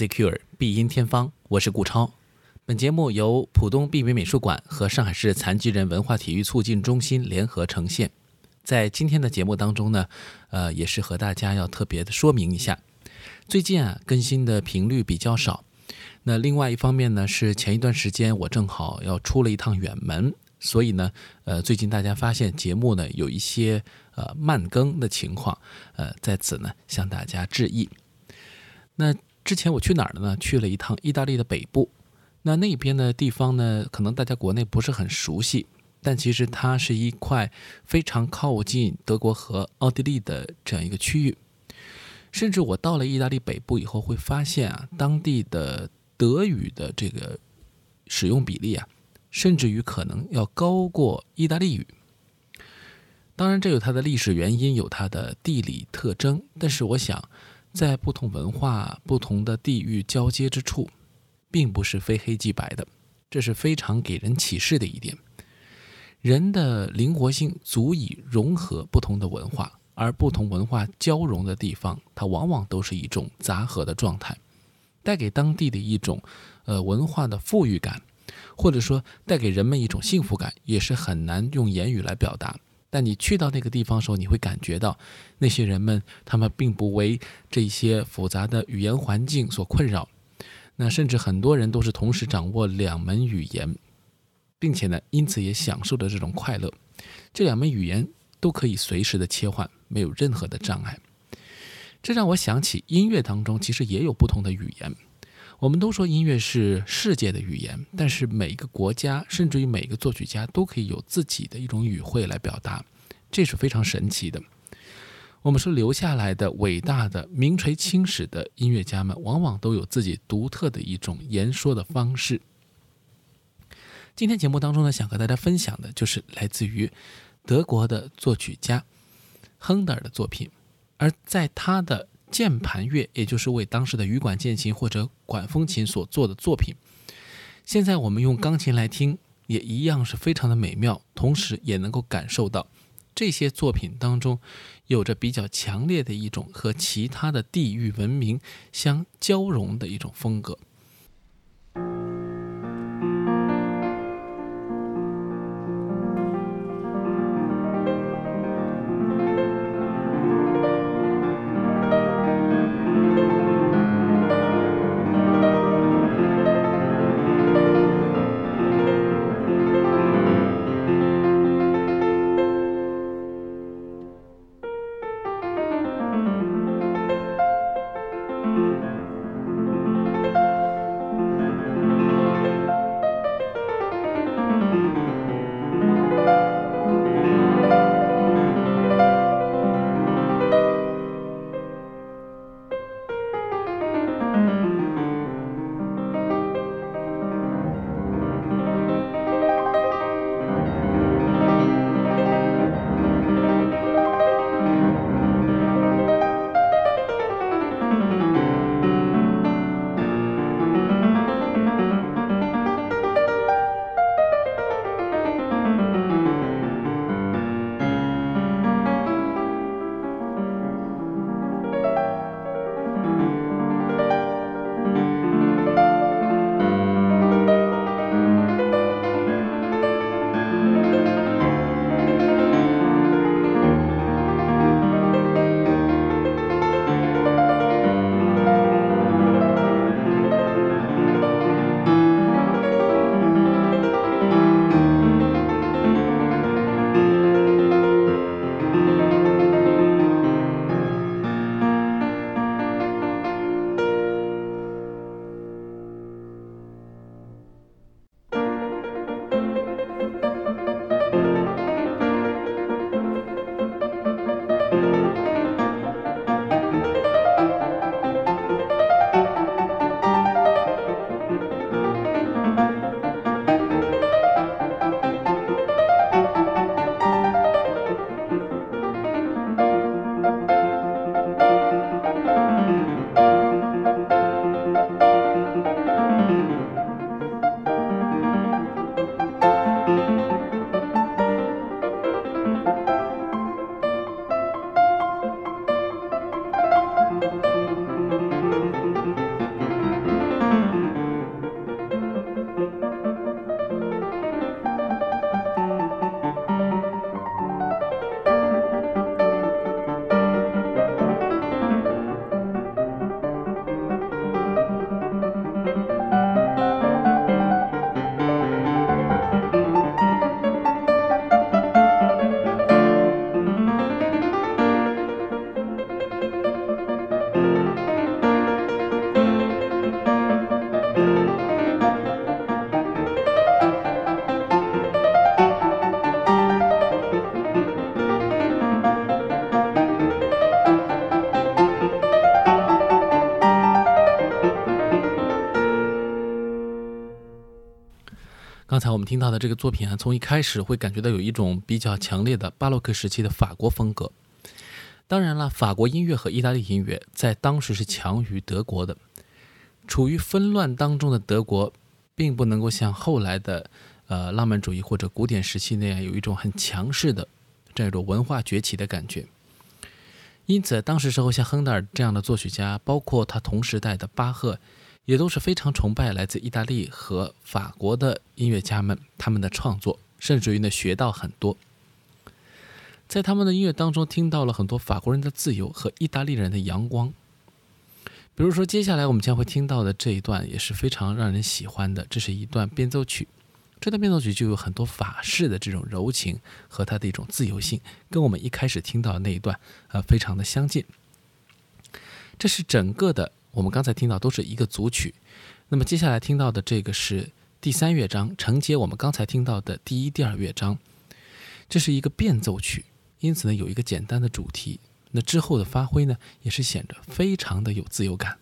secure 必音天方，我是顾超。本节目由浦东碧美美术馆和上海市残疾人文化体育促进中心联合呈现。在今天的节目当中呢，呃，也是和大家要特别的说明一下，最近啊更新的频率比较少。那另外一方面呢，是前一段时间我正好要出了一趟远门，所以呢，呃，最近大家发现节目呢有一些呃慢更的情况，呃，在此呢向大家致意。那之前我去哪儿了呢？去了一趟意大利的北部。那那边的地方呢，可能大家国内不是很熟悉，但其实它是一块非常靠近德国和奥地利的这样一个区域。甚至我到了意大利北部以后，会发现啊，当地的德语的这个使用比例啊，甚至于可能要高过意大利语。当然，这有它的历史原因，有它的地理特征。但是，我想，在不同文化、不同的地域交接之处。并不是非黑即白的，这是非常给人启示的一点。人的灵活性足以融合不同的文化，而不同文化交融的地方，它往往都是一种杂合的状态，带给当地的一种呃文化的富裕感，或者说带给人们一种幸福感，也是很难用言语来表达。但你去到那个地方的时候，你会感觉到那些人们，他们并不为这些复杂的语言环境所困扰。那甚至很多人都是同时掌握两门语言，并且呢，因此也享受着这种快乐。这两门语言都可以随时的切换，没有任何的障碍。这让我想起音乐当中其实也有不同的语言。我们都说音乐是世界的语言，但是每一个国家，甚至于每一个作曲家都可以有自己的一种语汇来表达，这是非常神奇的。我们说留下来的伟大的名垂青史的音乐家们，往往都有自己独特的一种言说的方式。今天节目当中呢，想和大家分享的就是来自于德国的作曲家亨德尔的作品，而在他的键盘乐，也就是为当时的羽管键琴或者管风琴所做的作品，现在我们用钢琴来听，也一样是非常的美妙，同时也能够感受到。这些作品当中，有着比较强烈的一种和其他的地域文明相交融的一种风格。刚才我们听到的这个作品啊，从一开始会感觉到有一种比较强烈的巴洛克时期的法国风格。当然了，法国音乐和意大利音乐在当时是强于德国的。处于纷乱当中的德国，并不能够像后来的呃浪漫主义或者古典时期那样有一种很强势的这样一种文化崛起的感觉。因此，当时时候像亨德尔这样的作曲家，包括他同时代的巴赫，也都是非常崇拜来自意大利和法国的音乐家们他们的创作，甚至于呢学到很多。在他们的音乐当中，听到了很多法国人的自由和意大利人的阳光。比如说，接下来我们将会听到的这一段也是非常让人喜欢的，这是一段变奏曲。这段变奏曲就有很多法式的这种柔情和它的一种自由性，跟我们一开始听到的那一段呃非常的相近。这是整个的，我们刚才听到都是一个组曲。那么接下来听到的这个是第三乐章，承接我们刚才听到的第一、第二乐章。这是一个变奏曲。因此呢，有一个简单的主题，那之后的发挥呢，也是显得非常的有自由感。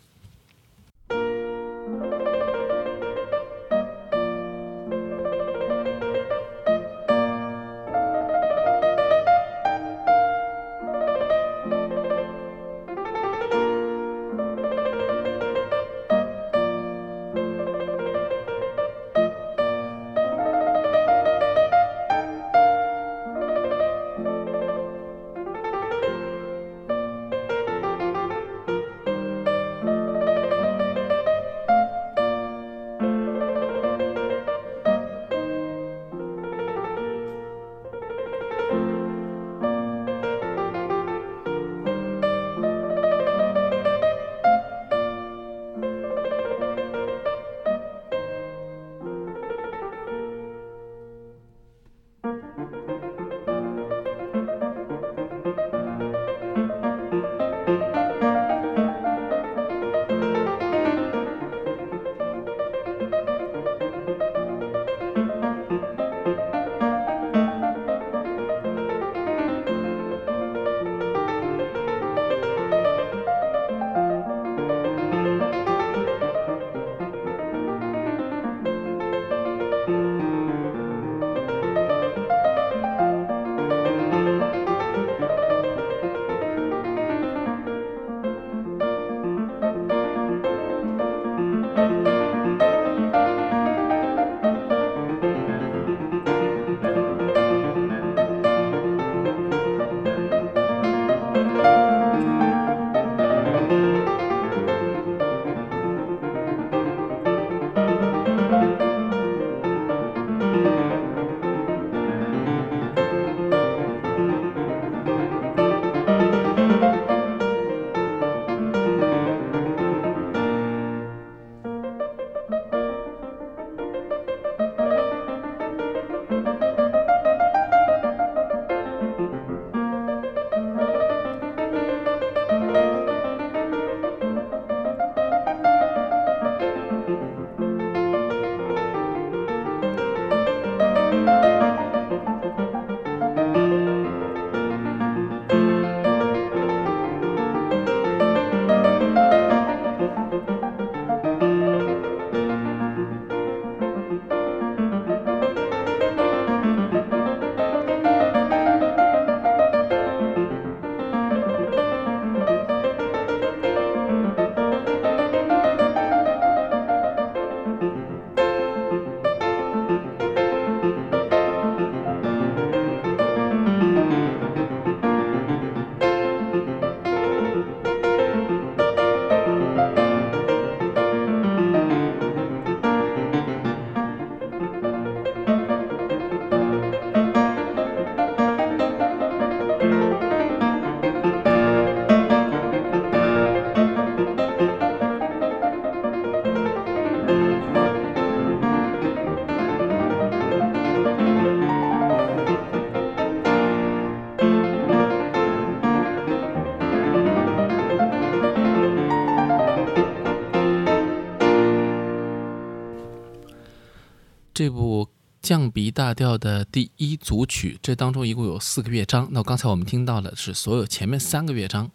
降 B 大调的第一组曲，这当中一共有四个乐章。那刚才我们听到的是所有前面三个乐章。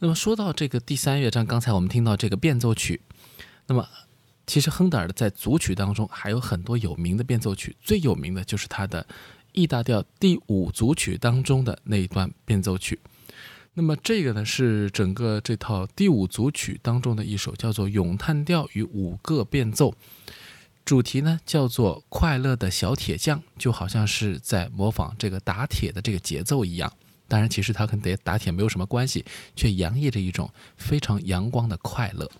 那么说到这个第三乐章，刚才我们听到这个变奏曲，那么其实亨德尔在组曲当中还有很多有名的变奏曲，最有名的就是他的 E 大调第五组曲当中的那一段变奏曲。那么这个呢是整个这套第五组曲当中的一首，叫做《咏叹调与五个变奏》，主题呢叫做“快乐的小铁匠”，就好像是在模仿这个打铁的这个节奏一样。当然，其实它跟打打铁没有什么关系，却洋溢着一种非常阳光的快乐。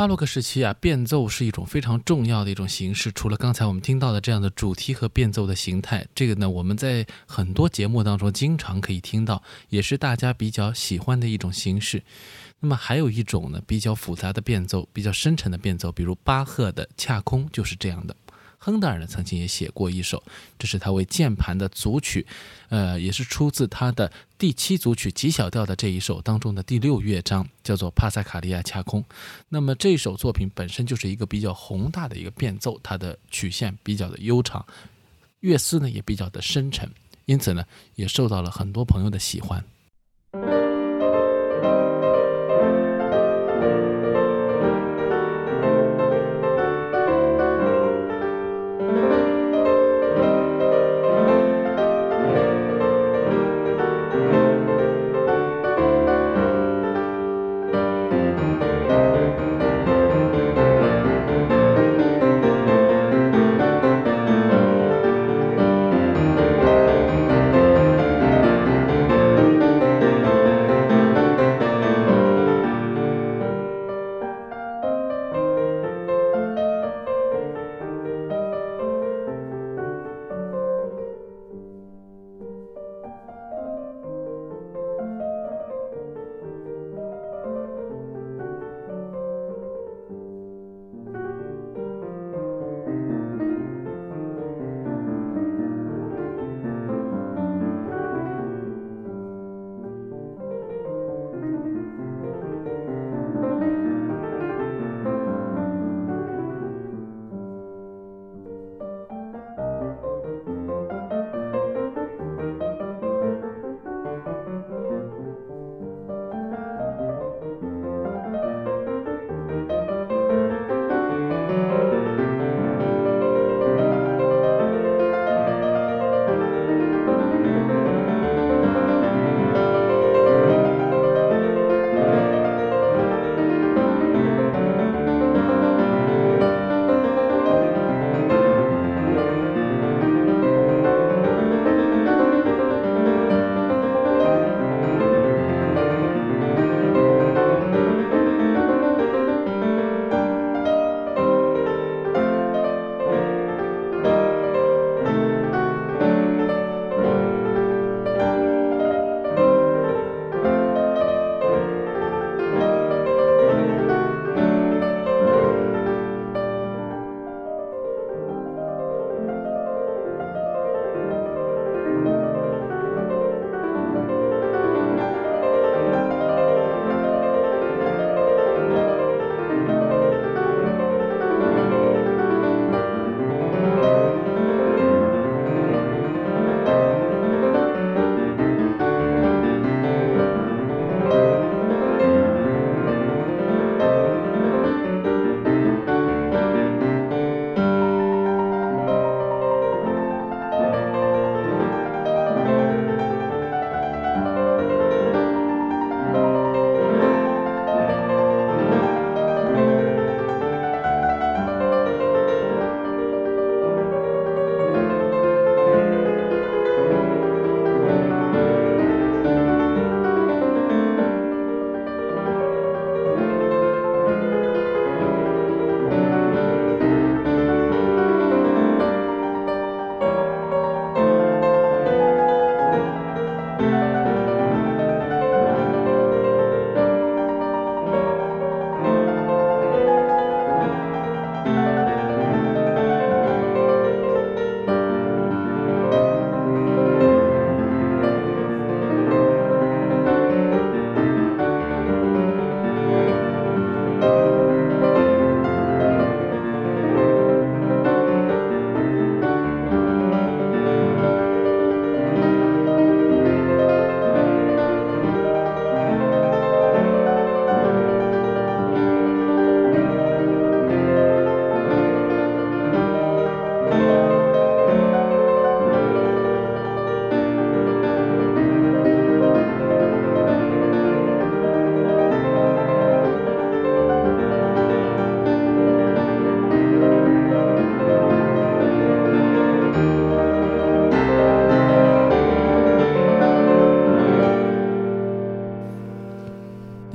巴洛克时期啊，变奏是一种非常重要的一种形式。除了刚才我们听到的这样的主题和变奏的形态，这个呢，我们在很多节目当中经常可以听到，也是大家比较喜欢的一种形式。那么还有一种呢，比较复杂的变奏，比较深沉的变奏，比如巴赫的恰空就是这样的。亨德尔呢，曾经也写过一首，这是他为键盘的组曲，呃，也是出自他的第七组曲极小调的这一首当中的第六乐章，叫做帕萨卡利亚恰空。那么这首作品本身就是一个比较宏大的一个变奏，它的曲线比较的悠长，乐思呢也比较的深沉，因此呢也受到了很多朋友的喜欢。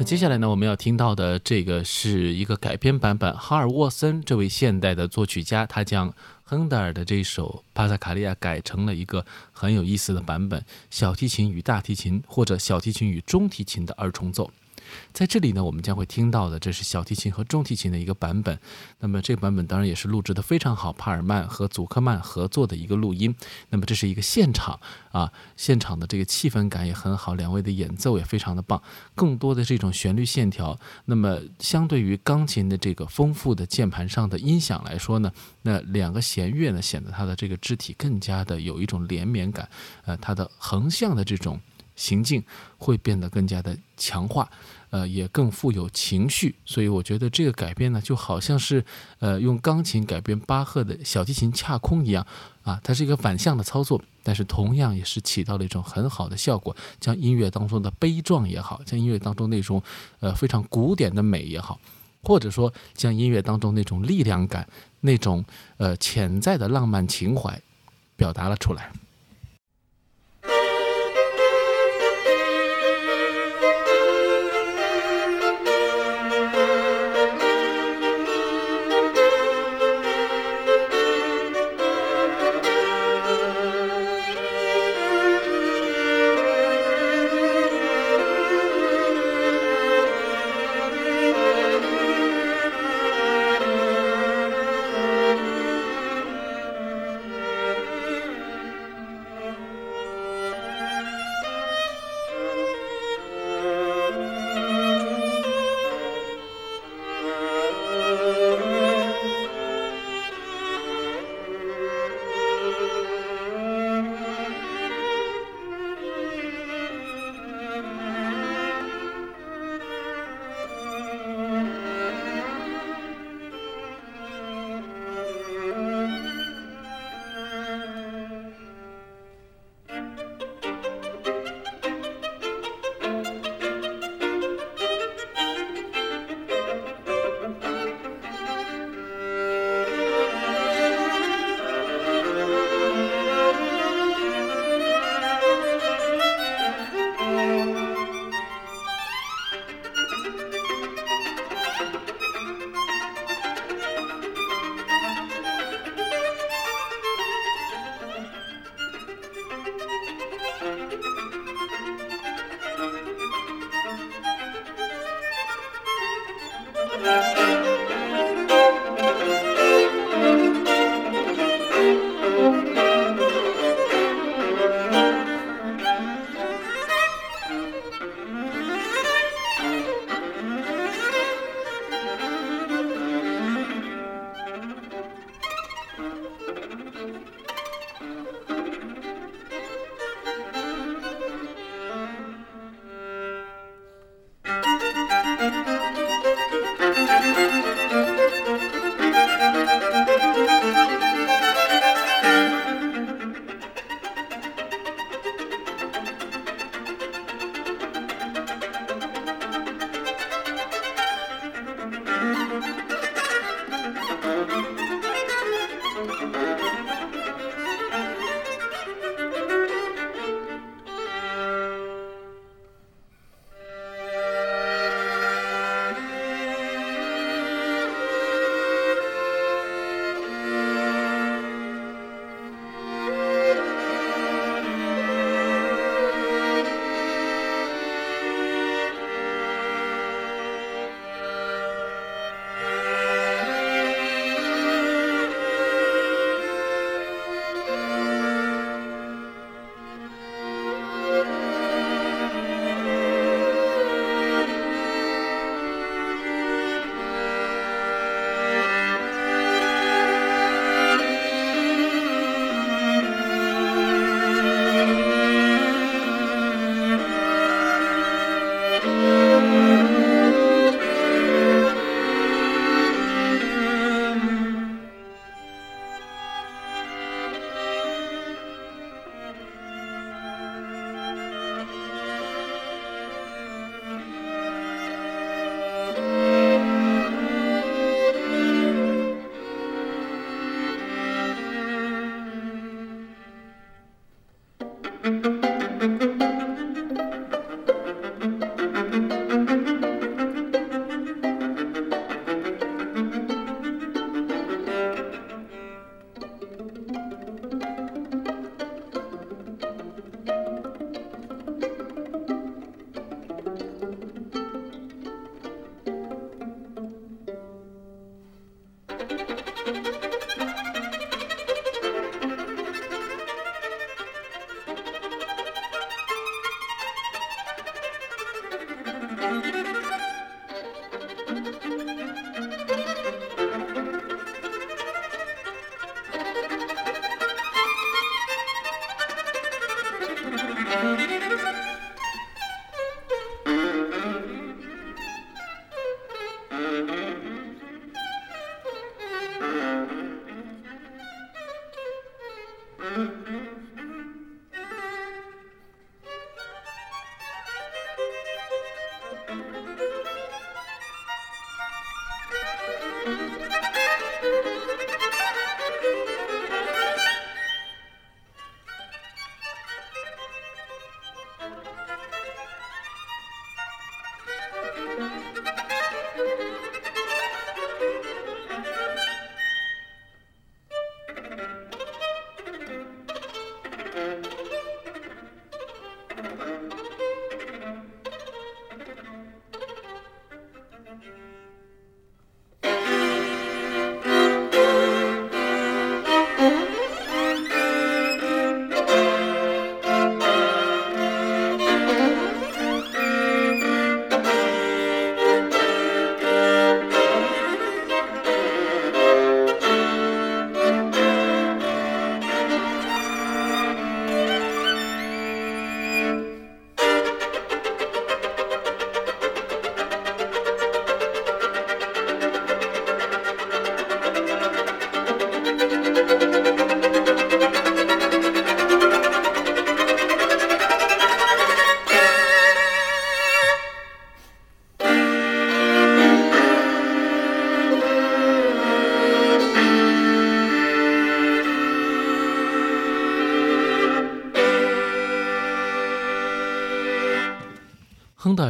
接下来呢，我们要听到的这个是一个改编版本。哈尔沃森这位现代的作曲家，他将亨德尔的这首帕萨卡利亚改成了一个很有意思的版本——小提琴与大提琴，或者小提琴与中提琴的二重奏。在这里呢，我们将会听到的这是小提琴和中提琴的一个版本。那么这个版本当然也是录制的非常好，帕尔曼和祖克曼合作的一个录音。那么这是一个现场啊，现场的这个气氛感也很好，两位的演奏也非常的棒。更多的这种旋律线条，那么相对于钢琴的这个丰富的键盘上的音响来说呢，那两个弦乐呢显得它的这个肢体更加的有一种连绵感，呃，它的横向的这种。行径会变得更加的强化，呃，也更富有情绪。所以我觉得这个改编呢，就好像是呃用钢琴改编巴赫的小提琴恰空一样啊，它是一个反向的操作，但是同样也是起到了一种很好的效果，将音乐当中的悲壮也好，将音乐当中那种呃非常古典的美也好，或者说将音乐当中那种力量感、那种呃潜在的浪漫情怀表达了出来。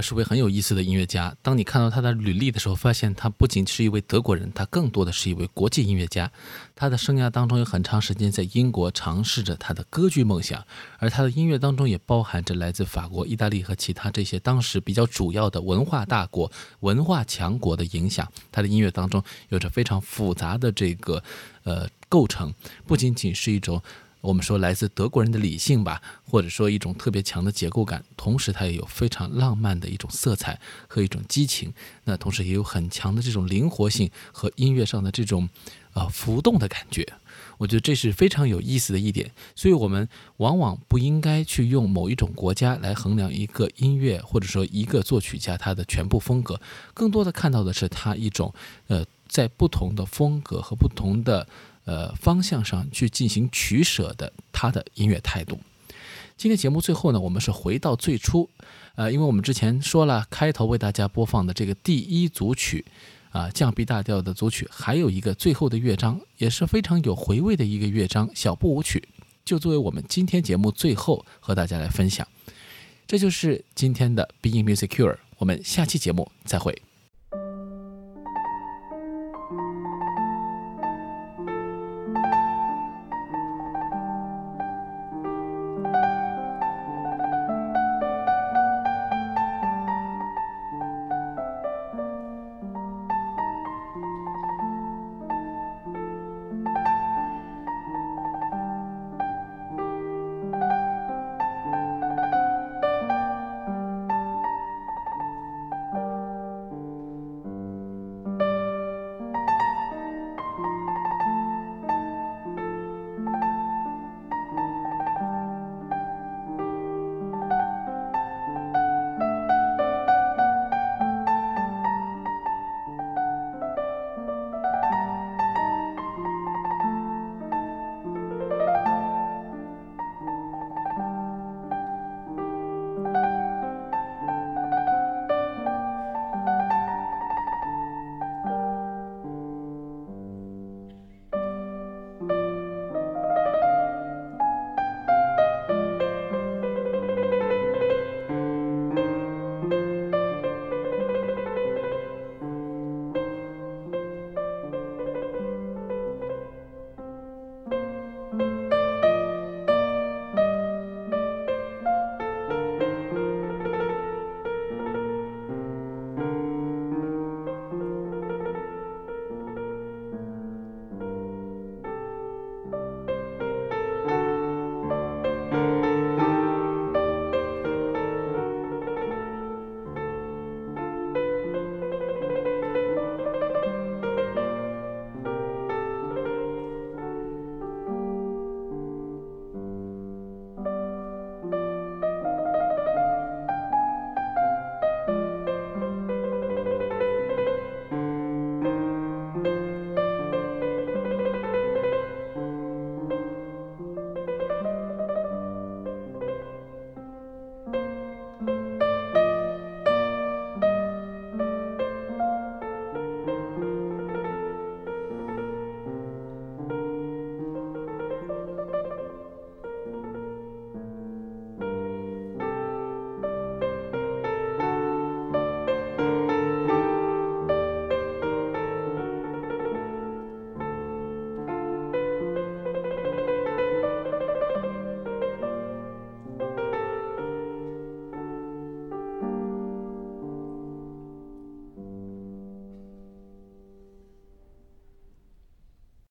是位很有意思的音乐家。当你看到他的履历的时候，发现他不仅是一位德国人，他更多的是一位国际音乐家。他的生涯当中有很长时间在英国尝试着他的歌剧梦想，而他的音乐当中也包含着来自法国、意大利和其他这些当时比较主要的文化大国、文化强国的影响。他的音乐当中有着非常复杂的这个呃构成，不仅仅是一种。我们说来自德国人的理性吧，或者说一种特别强的结构感，同时它也有非常浪漫的一种色彩和一种激情，那同时也有很强的这种灵活性和音乐上的这种呃浮动的感觉。我觉得这是非常有意思的一点。所以我们往往不应该去用某一种国家来衡量一个音乐或者说一个作曲家他的全部风格，更多的看到的是他一种呃在不同的风格和不同的。呃，方向上去进行取舍的他的音乐态度。今天节目最后呢，我们是回到最初，呃，因为我们之前说了，开头为大家播放的这个第一组曲，啊，降 B 大调的组曲，还有一个最后的乐章，也是非常有回味的一个乐章——小步舞曲，就作为我们今天节目最后和大家来分享。这就是今天的 Being Music Cure，我们下期节目再会。